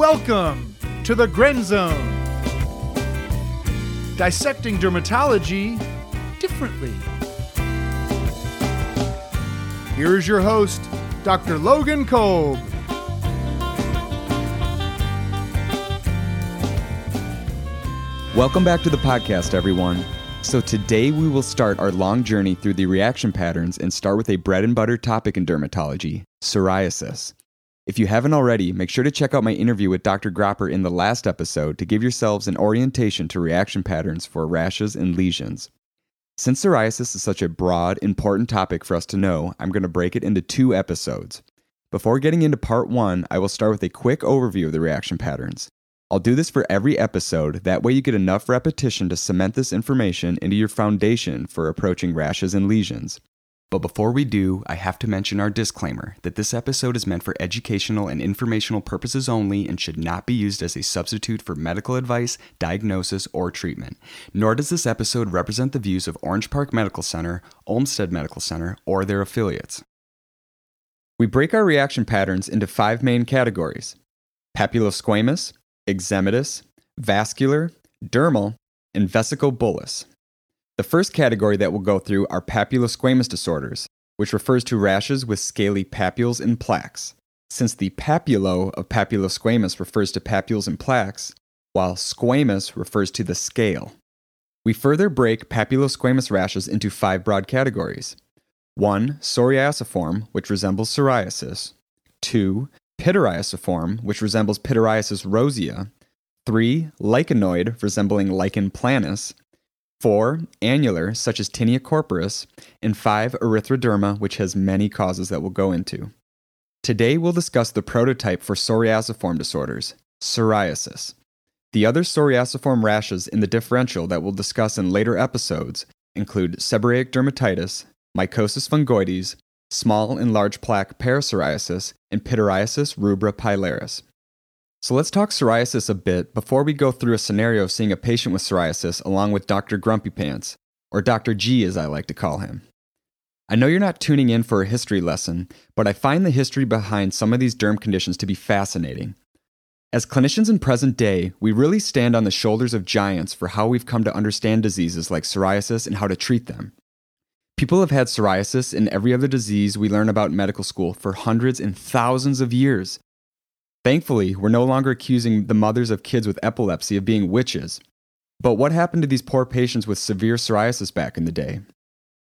Welcome to the Grenz Zone. Dissecting dermatology differently. Here is your host, Dr. Logan Kolb. Welcome back to the podcast, everyone. So, today we will start our long journey through the reaction patterns and start with a bread and butter topic in dermatology psoriasis. If you haven't already, make sure to check out my interview with Dr. Gropper in the last episode to give yourselves an orientation to reaction patterns for rashes and lesions. Since psoriasis is such a broad, important topic for us to know, I'm going to break it into two episodes. Before getting into part one, I will start with a quick overview of the reaction patterns. I'll do this for every episode, that way, you get enough repetition to cement this information into your foundation for approaching rashes and lesions. But before we do, I have to mention our disclaimer that this episode is meant for educational and informational purposes only and should not be used as a substitute for medical advice, diagnosis, or treatment. Nor does this episode represent the views of Orange Park Medical Center, Olmsted Medical Center, or their affiliates. We break our reaction patterns into five main categories papulosquamous, eczematous, vascular, dermal, and vesicobullous. The first category that we'll go through are papulosquamous disorders, which refers to rashes with scaly papules and plaques. Since the papulo of papulosquamous refers to papules and plaques, while squamous refers to the scale. We further break papulosquamous rashes into five broad categories. 1. Psoriasiform, which resembles psoriasis. 2 pityriasiform, which resembles Pityriasis rosea, 3. Lichenoid, resembling lichen planus, 4. Annular, such as tinea corporis, and 5. Erythroderma, which has many causes that we'll go into. Today we'll discuss the prototype for psoriasiform disorders, psoriasis. The other psoriasiform rashes in the differential that we'll discuss in later episodes include seborrheic dermatitis, mycosis fungoides, small and large plaque parapsoriasis, and pityriasis rubra pilaris. So let's talk psoriasis a bit before we go through a scenario of seeing a patient with psoriasis along with Dr. Grumpy Pants, or Dr. G as I like to call him. I know you're not tuning in for a history lesson, but I find the history behind some of these derm conditions to be fascinating. As clinicians in present day, we really stand on the shoulders of giants for how we've come to understand diseases like psoriasis and how to treat them. People have had psoriasis and every other disease we learn about in medical school for hundreds and thousands of years. Thankfully, we're no longer accusing the mothers of kids with epilepsy of being witches. But what happened to these poor patients with severe psoriasis back in the day?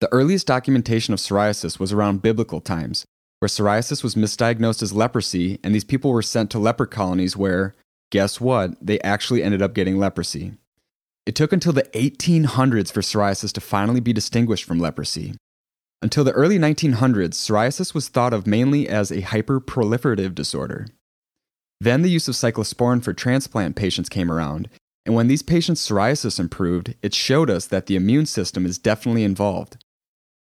The earliest documentation of psoriasis was around biblical times, where psoriasis was misdiagnosed as leprosy, and these people were sent to leper colonies where, guess what, they actually ended up getting leprosy. It took until the 1800s for psoriasis to finally be distinguished from leprosy. Until the early 1900s, psoriasis was thought of mainly as a hyperproliferative disorder. Then the use of cyclosporin for transplant patients came around, and when these patients' psoriasis improved, it showed us that the immune system is definitely involved.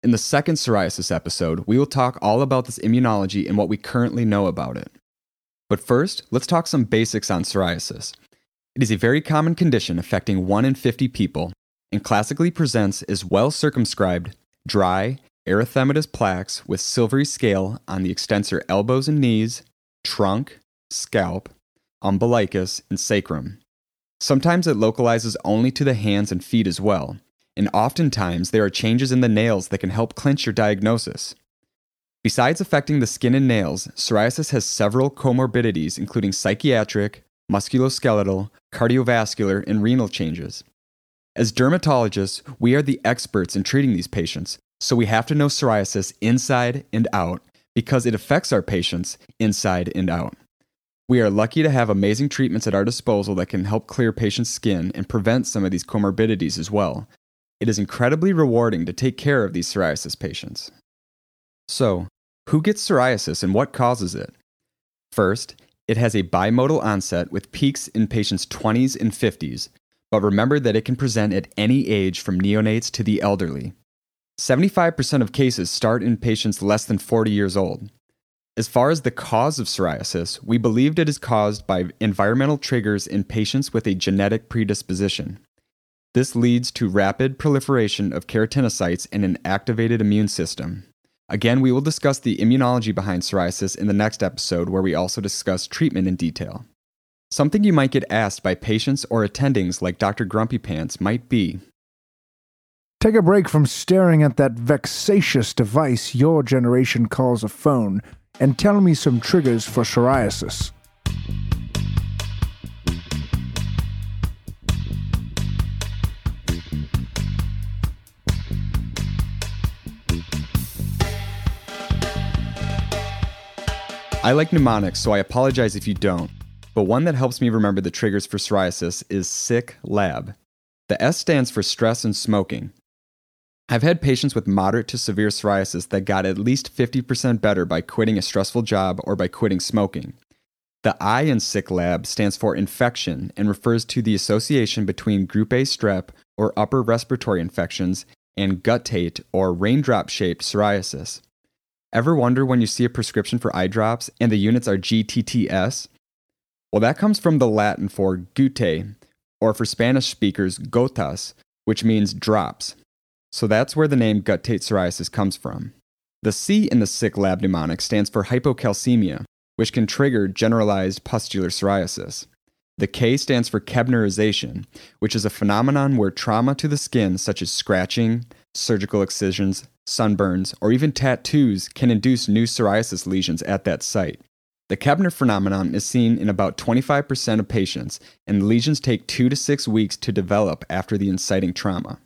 In the second psoriasis episode, we will talk all about this immunology and what we currently know about it. But first, let's talk some basics on psoriasis. It is a very common condition affecting 1 in 50 people and classically presents as well circumscribed, dry, erythematous plaques with silvery scale on the extensor elbows and knees, trunk, scalp, umbilicus, and sacrum. Sometimes it localizes only to the hands and feet as well, and oftentimes there are changes in the nails that can help clinch your diagnosis. Besides affecting the skin and nails, psoriasis has several comorbidities, including psychiatric, musculoskeletal, cardiovascular, and renal changes. As dermatologists, we are the experts in treating these patients, so we have to know psoriasis inside and out because it affects our patients inside and out. We are lucky to have amazing treatments at our disposal that can help clear patients' skin and prevent some of these comorbidities as well. It is incredibly rewarding to take care of these psoriasis patients. So, who gets psoriasis and what causes it? First, it has a bimodal onset with peaks in patients' 20s and 50s, but remember that it can present at any age from neonates to the elderly. 75% of cases start in patients less than 40 years old. As far as the cause of psoriasis, we believed it is caused by environmental triggers in patients with a genetic predisposition. This leads to rapid proliferation of keratinocytes and an activated immune system. Again, we will discuss the immunology behind psoriasis in the next episode, where we also discuss treatment in detail. Something you might get asked by patients or attendings like Dr. Grumpy Pants might be Take a break from staring at that vexatious device your generation calls a phone and tell me some triggers for psoriasis. I like mnemonics, so I apologize if you don't. But one that helps me remember the triggers for psoriasis is SICK Lab. The S stands for stress and smoking. I've had patients with moderate to severe psoriasis that got at least 50% better by quitting a stressful job or by quitting smoking. The I in SICK Lab stands for infection and refers to the association between group A strep or upper respiratory infections and guttate or raindrop shaped psoriasis. Ever wonder when you see a prescription for eye drops and the units are GTTS? Well, that comes from the Latin for gute, or for Spanish speakers, gotas, which means drops. So that's where the name guttate psoriasis comes from. The C in the SICK lab mnemonic stands for hypocalcemia, which can trigger generalized pustular psoriasis. The K stands for Koebnerization, which is a phenomenon where trauma to the skin, such as scratching, surgical excisions, sunburns, or even tattoos, can induce new psoriasis lesions at that site. The Koebner phenomenon is seen in about 25% of patients, and lesions take two to six weeks to develop after the inciting trauma.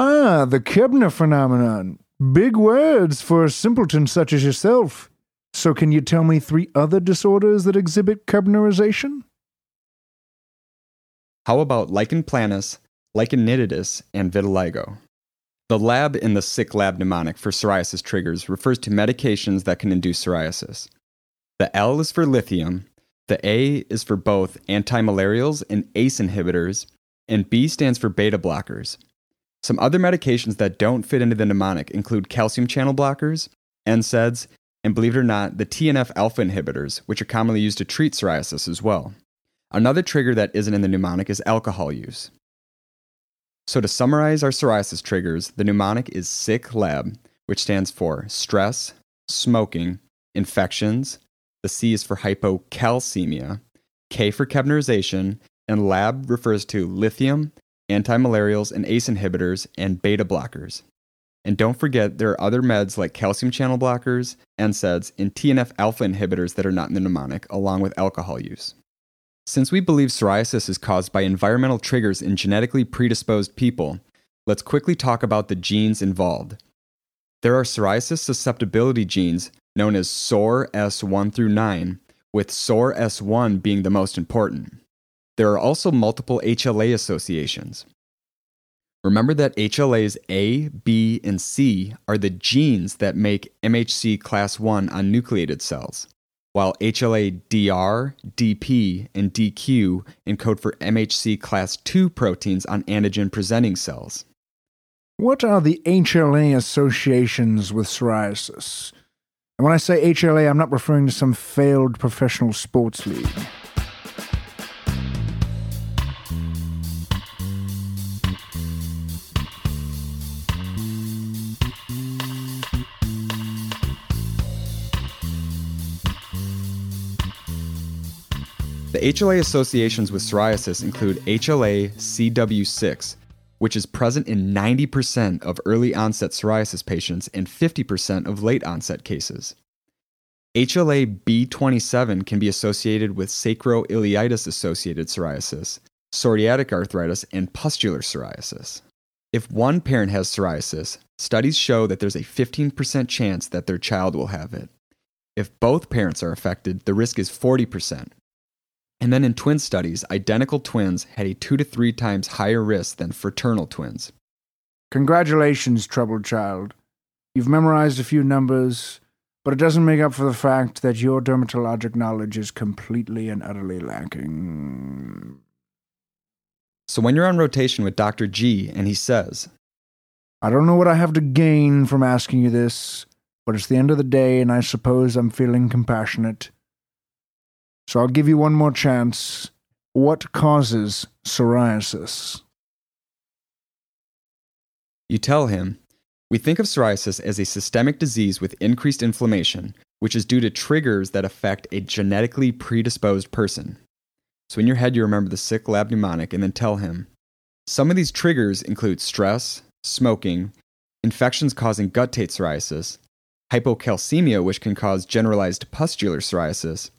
Ah, the Koebner phenomenon. Big words for a simpleton such as yourself. So, can you tell me three other disorders that exhibit Koebnerization? How about lichen planus, lichen nitidus, and vitiligo? The lab in the SICK lab mnemonic for psoriasis triggers refers to medications that can induce psoriasis. The L is for lithium, the A is for both antimalarials and ACE inhibitors, and B stands for beta blockers. Some other medications that don't fit into the mnemonic include calcium channel blockers, NSAIDs, and believe it or not, the TNF alpha inhibitors, which are commonly used to treat psoriasis as well. Another trigger that isn't in the mnemonic is alcohol use. So, to summarize our psoriasis triggers, the mnemonic is SICK LAB, which stands for stress, smoking, infections. The C is for hypocalcemia, K for Koebnerization, and LAB refers to lithium, antimalarials and ACE inhibitors, and beta blockers. And don't forget, there are other meds like calcium channel blockers, NSAIDs, and TNF alpha inhibitors that are not in the mnemonic, along with alcohol use. Since we believe psoriasis is caused by environmental triggers in genetically predisposed people, let's quickly talk about the genes involved. There are psoriasis susceptibility genes known as PSORS1 through 9, with PSORS1 being the most important. There are also multiple HLA associations. Remember that HLAs A, B, and C are the genes that make MHC class 1 on nucleated cells while HLA DR, DP, and DQ encode for MHC class II proteins on antigen presenting cells. What are the HLA associations with psoriasis? And when I say HLA, I'm not referring to some failed professional sports league. The HLA associations with psoriasis include HLA CW6, which is present in 90% of early onset psoriasis patients and 50% of late onset cases. HLA B27 can be associated with sacroiliitis associated psoriasis, psoriatic arthritis, and pustular psoriasis. If one parent has psoriasis, studies show that there's a 15% chance that their child will have it. If both parents are affected, the risk is 40%. And then in twin studies, identical twins had a two to three times higher risk than fraternal twins. Congratulations, troubled child. You've memorized a few numbers, but it doesn't make up for the fact that your dermatologic knowledge is completely and utterly lacking. So when you're on rotation with Dr. G and he says, I don't know what I have to gain from asking you this, but it's the end of the day, and I suppose I'm feeling compassionate. So I'll give you one more chance. What causes psoriasis? You tell him, We think of psoriasis as a systemic disease with increased inflammation, which is due to triggers that affect a genetically predisposed person. So in your head, you remember the sick lab mnemonic and then tell him. Some of these triggers include stress, smoking, infections causing guttate psoriasis, hypocalcemia, which can cause generalized pustular psoriasis,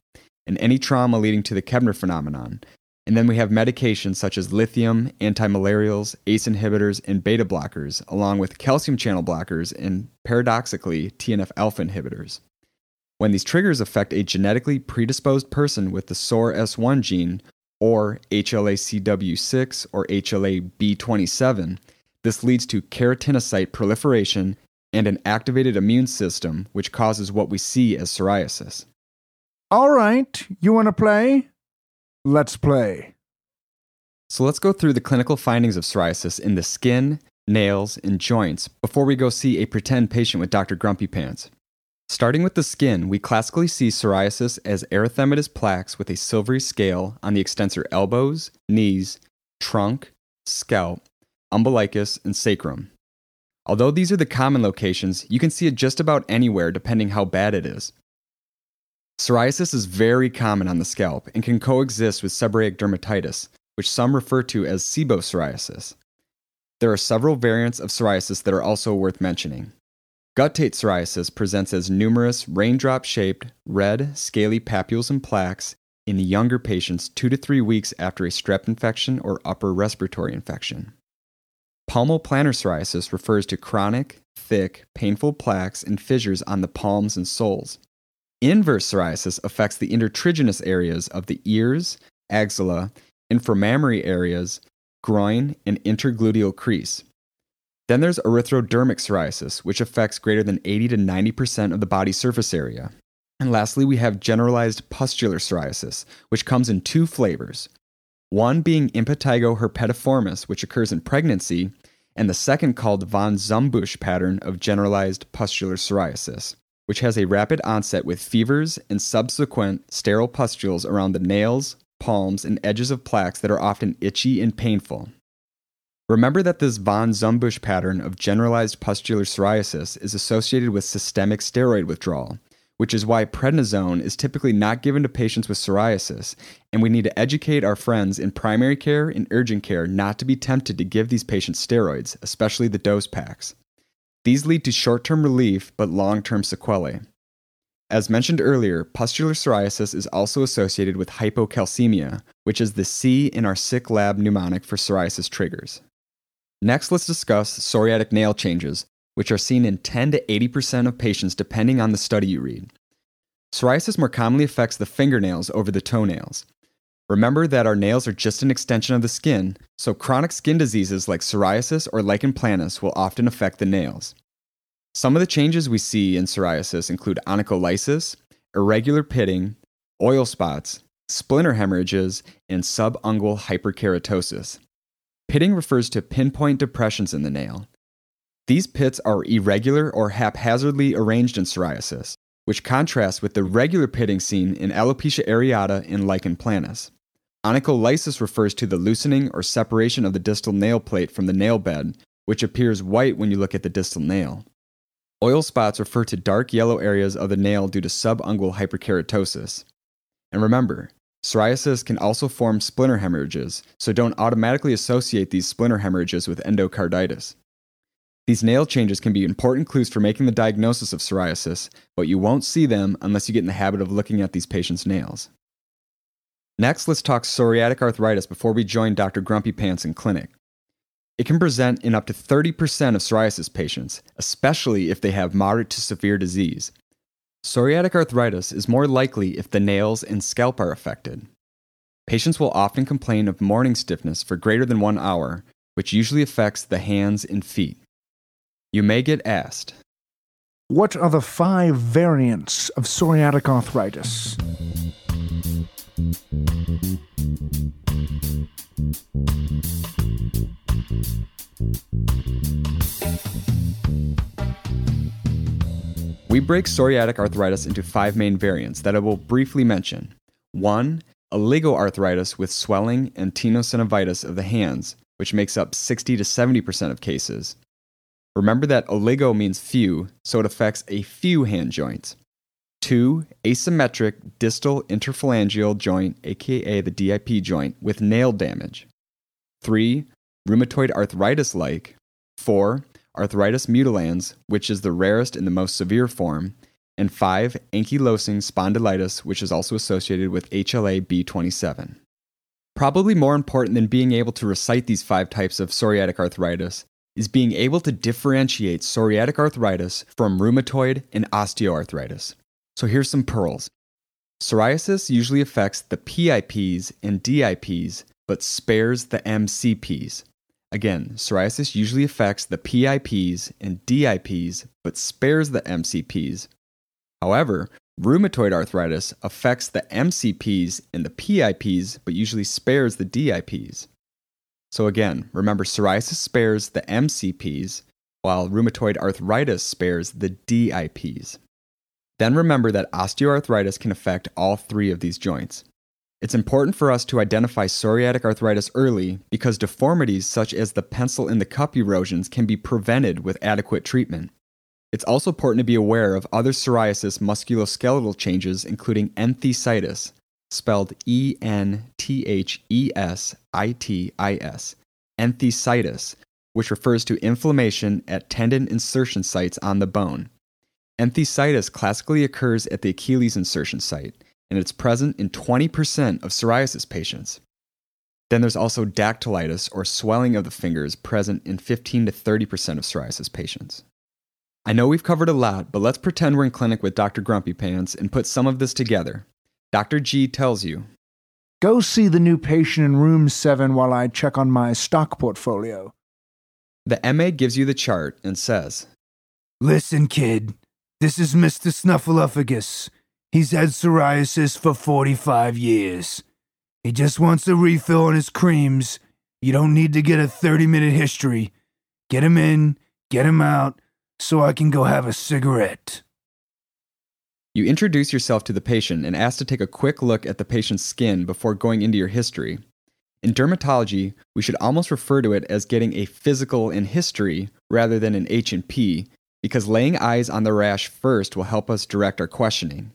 and any trauma leading to the Koebner phenomenon. And then we have medications such as lithium, antimalarials, ACE inhibitors, and beta blockers, along with calcium channel blockers and paradoxically TNF alpha inhibitors. When these triggers affect a genetically predisposed person with the PSORS1 gene, or HLA-CW6 or HLA-B27, this leads to keratinocyte proliferation and an activated immune system, which causes what we see as psoriasis. All right, you want to play? Let's play. So let's go through the clinical findings of psoriasis in the skin, nails, and joints before we go see a pretend patient with Dr. Grumpy Pants. Starting with the skin, we classically see psoriasis as erythematous plaques with a silvery scale on the extensor elbows, knees, trunk, scalp, umbilicus, and sacrum. Although these are the common locations, you can see it just about anywhere depending how bad it is. Psoriasis is very common on the scalp and can coexist with seborrheic dermatitis, which some refer to as psoriasis. There are several variants of psoriasis that are also worth mentioning. Guttate psoriasis presents as numerous raindrop shaped, red, scaly papules and plaques in the younger patients two to three weeks after a strep infection or upper respiratory infection. Palmoplantar psoriasis refers to chronic, thick, painful plaques and fissures on the palms and soles. Inverse psoriasis affects the intertriginous areas of the ears, axilla, inframammary areas, groin, and intergluteal crease. Then there's erythrodermic psoriasis, which affects greater than 80 to 90% of the body surface area. And lastly, we have generalized pustular psoriasis, which comes in two flavors. One being impetigo herpetiformis, which occurs in pregnancy, and the second called von Zumbusch pattern of generalized pustular psoriasis, which has a rapid onset with fevers and subsequent sterile pustules around the nails, palms, and edges of plaques that are often itchy and painful. Remember that this von Zumbusch pattern of generalized pustular psoriasis is associated with systemic steroid withdrawal, which is why prednisone is typically not given to patients with psoriasis, and we need to educate our friends in primary care and urgent care not to be tempted to give these patients steroids, especially the dose packs. These lead to short term relief but long term sequelae. As mentioned earlier, pustular psoriasis is also associated with hypocalcemia, which is the C in our sick lab mnemonic for psoriasis triggers. Next, let's discuss psoriatic nail changes, which are seen in 10 to 80% of patients depending on the study you read. Psoriasis more commonly affects the fingernails over the toenails. Remember that our nails are just an extension of the skin, so chronic skin diseases like psoriasis or lichen planus will often affect the nails. Some of the changes we see in psoriasis include onycholysis, irregular pitting, oil spots, splinter hemorrhages, and subungual hyperkeratosis. Pitting refers to pinpoint depressions in the nail. These pits are irregular or haphazardly arranged in psoriasis, which contrasts with the regular pitting seen in alopecia areata and lichen planus. Onycholysis refers to the loosening or separation of the distal nail plate from the nail bed, which appears white when you look at the distal nail. Oil spots refer to dark yellow areas of the nail due to subungual hyperkeratosis. And remember, Psoriasis can also form splinter hemorrhages, so don't automatically associate these splinter hemorrhages with endocarditis. These nail changes can be important clues for making the diagnosis of psoriasis, but you won't see them unless you get in the habit of looking at these patients' nails. Next, let's talk psoriatic arthritis before we join Dr. Grumpy Pants in clinic. It can present in up to 30% of psoriasis patients, especially if they have moderate to severe disease. Psoriatic arthritis is more likely if the nails and scalp are affected. Patients will often complain of morning stiffness for greater than one hour, which usually affects the hands and feet. You may get asked What are the five variants of psoriatic arthritis? We break psoriatic arthritis into five main variants that I will briefly mention. One, oligoarthritis with swelling and tenosynovitis of the hands, which makes up 60 to 70% of cases. Remember that oligo means few, so it affects a few hand joints. 2. Asymmetric distal interphalangeal joint, aka the DIP joint, with nail damage. 3. Rheumatoid arthritis like. 4. Arthritis mutilans, which is the rarest and the most severe form. And 5. Ankylosing spondylitis, which is also associated with HLA B27. Probably more important than being able to recite these five types of psoriatic arthritis is being able to differentiate psoriatic arthritis from rheumatoid and osteoarthritis. So here's some pearls. Psoriasis usually affects the PIPs and DIPs, but spares the MCPs. Again, psoriasis usually affects the PIPs and DIPs, but spares the MCPs. However, rheumatoid arthritis affects the MCPs and the PIPs, but usually spares the DIPs. So again, remember psoriasis spares the MCPs, while rheumatoid arthritis spares the DIPs. Then remember that osteoarthritis can affect all three of these joints. It's important for us to identify psoriatic arthritis early because deformities such as the pencil in the cup erosions can be prevented with adequate treatment. It's also important to be aware of other psoriasis musculoskeletal changes, including enthesitis, spelled E N T H E S I T I S, enthesitis, which refers to inflammation at tendon insertion sites on the bone. Enthesitis classically occurs at the Achilles insertion site, and it's present in 20% of psoriasis patients. Then there's also dactylitis, or swelling of the fingers, present in 15 to 30% of psoriasis patients. I know we've covered a lot, but let's pretend we're in clinic with Dr. Grumpy Pants and put some of this together. Dr. G tells you Go see the new patient in room 7 while I check on my stock portfolio. The MA gives you the chart and says, Listen, kid, this is Mr. Snuffleupagus. He's had psoriasis for 45 years. He just wants a refill on his creams. You don't need to get a 30 minute history. Get him in, get him out, so I can go have a cigarette. You introduce yourself to the patient and ask to take a quick look at the patient's skin before going into your history. In dermatology, we should almost refer to it as getting a physical in history rather than an H&P because laying eyes on the rash first will help us direct our questioning.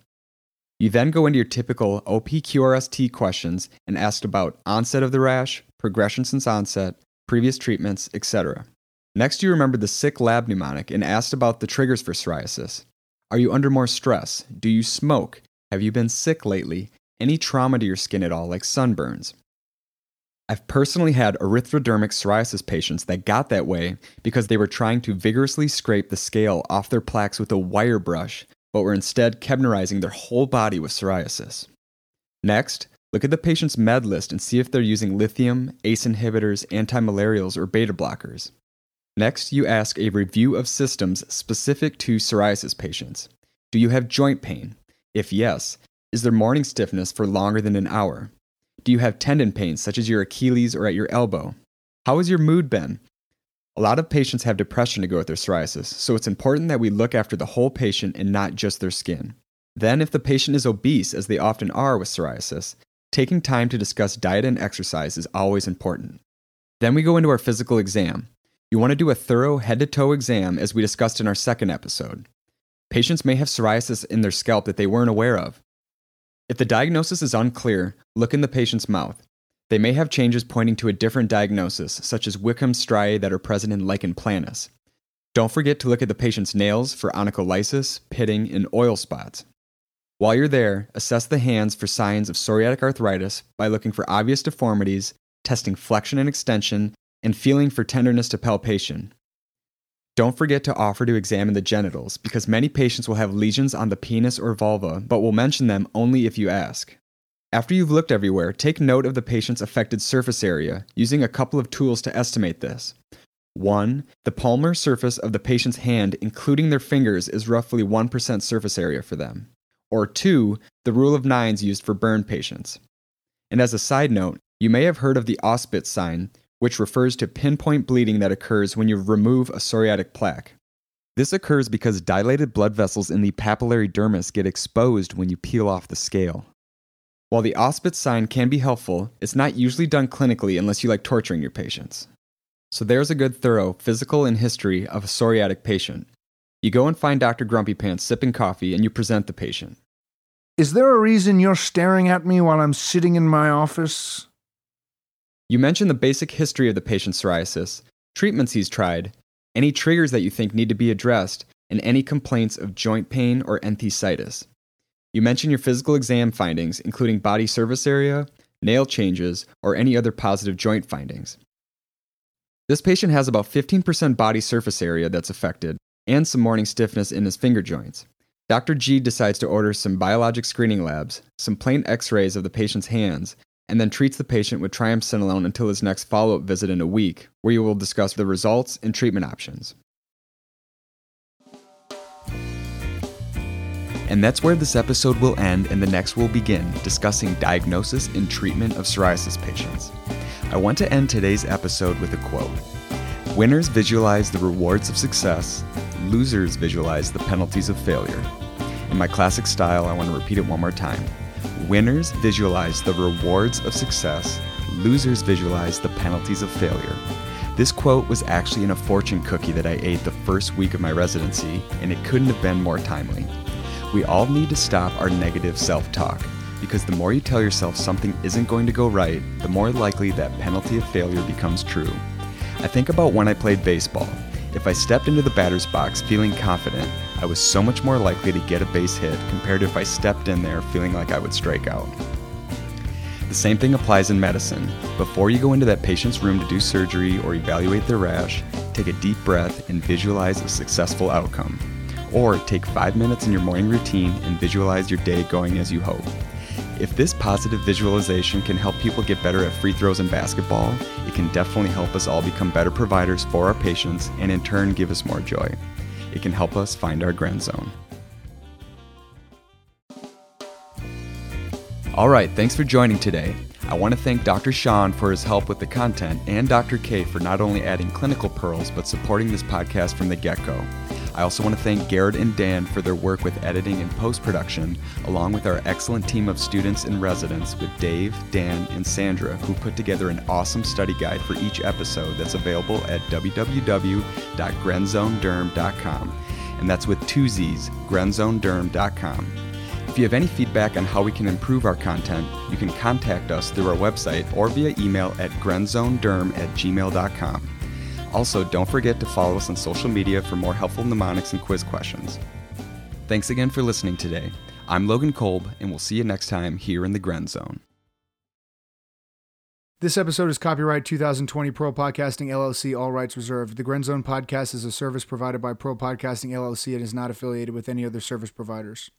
You then go into your typical OPQRST questions and ask about onset of the rash, progression since onset, previous treatments, etc. Next, you remember the sick lab mnemonic and asked about the triggers for psoriasis. Are you under more stress? Do you smoke? Have you been sick lately? Any trauma to your skin at all, like sunburns? I've personally had erythrodermic psoriasis patients that got that way because they were trying to vigorously scrape the scale off their plaques with a wire brush, but were instead koebnerizing their whole body with psoriasis. Next, look at the patient's med list and see if they're using lithium, ACE inhibitors, antimalarials, or beta blockers. Next, you ask a review of systems specific to psoriasis patients. Do you have joint pain? If yes, is there morning stiffness for longer than an hour? Do you have tendon pains, such as your Achilles or at your elbow? How has your mood been? A lot of patients have depression to go with their psoriasis, so it's important that we look after the whole patient and not just their skin. Then, if the patient is obese, as they often are with psoriasis, taking time to discuss diet and exercise is always important. Then we go into our physical exam. You want to do a thorough head to toe exam, as we discussed in our second episode. Patients may have psoriasis in their scalp that they weren't aware of. If the diagnosis is unclear, look in the patient's mouth. They may have changes pointing to a different diagnosis, such as Wickham striae that are present in lichen planus. Don't forget to look at the patient's nails for onycholysis, pitting, and oil spots. While you're there, assess the hands for signs of psoriatic arthritis by looking for obvious deformities, testing flexion and extension, and feeling for tenderness to palpation. Don't forget to offer to examine the genitals because many patients will have lesions on the penis or vulva, but will mention them only if you ask. After you've looked everywhere, take note of the patient's affected surface area using a couple of tools to estimate this. 1. The palmar surface of the patient's hand, including their fingers, is roughly 1% surface area for them. Or 2. The rule of nines used for burn patients. And as a side note, you may have heard of the Auspitz sign, which refers to pinpoint bleeding that occurs when you remove a psoriatic plaque. This occurs because dilated blood vessels in the papillary dermis get exposed when you peel off the scale. While the Auspitz sign can be helpful, it's not usually done clinically unless you like torturing your patients. So there's a good thorough physical and history of a psoriatic patient. You go and find Dr. Grumpy Pants sipping coffee and you present the patient. Is there a reason you're staring at me while I'm sitting in my office? You mention the basic history of the patient's psoriasis, treatments he's tried, any triggers that you think need to be addressed, and any complaints of joint pain or enthesitis. You mention your physical exam findings, including body surface area, nail changes, or any other positive joint findings. This patient has about 15% body surface area that's affected and some morning stiffness in his finger joints. Dr. G decides to order some biologic screening labs, some plain x rays of the patient's hands, and then treats the patient with triamcinolone until his next follow up visit in a week, where you will discuss the results and treatment options. And that's where this episode will end, and the next will begin discussing diagnosis and treatment of psoriasis patients. I want to end today's episode with a quote Winners visualize the rewards of success, losers visualize the penalties of failure. In my classic style, I want to repeat it one more time. Winners visualize the rewards of success, losers visualize the penalties of failure. This quote was actually in a fortune cookie that I ate the first week of my residency, and it couldn't have been more timely. We all need to stop our negative self talk because the more you tell yourself something isn't going to go right, the more likely that penalty of failure becomes true. I think about when I played baseball. If I stepped into the batter's box feeling confident, I was so much more likely to get a base hit compared to if I stepped in there feeling like I would strike out. The same thing applies in medicine. Before you go into that patient's room to do surgery or evaluate their rash, take a deep breath and visualize a successful outcome. Or take five minutes in your morning routine and visualize your day going as you hope. If this positive visualization can help people get better at free throws in basketball, it can definitely help us all become better providers for our patients and in turn give us more joy. It can help us find our Grenz zone. All right, thanks for joining today. I want to thank Dr. Sean for his help with the content and Dr. K for not only adding clinical pearls but supporting this podcast from the get go. I also want to thank Garrett and Dan for their work with editing and post production, along with our excellent team of students and residents with Dave, Dan, and Sandra, who put together an awesome study guide for each episode that's available at www.grenzzonederm.com. And that's with two Z's, grenzzonederm.com. If you have any feedback on how we can improve our content, you can contact us through our website or via email at grenzzonederm at gmail.com. Also, don't forget to follow us on social media for more helpful mnemonics and quiz questions. Thanks again for listening today. I'm Logan Kolb, and we'll see you next time here in the Grenz Zone. This episode is copyright 2020 Pearl Podcasting LLC, all rights reserved. The Grenz Zone podcast is a service provided by Pearl Podcasting LLC and is not affiliated with any other service providers.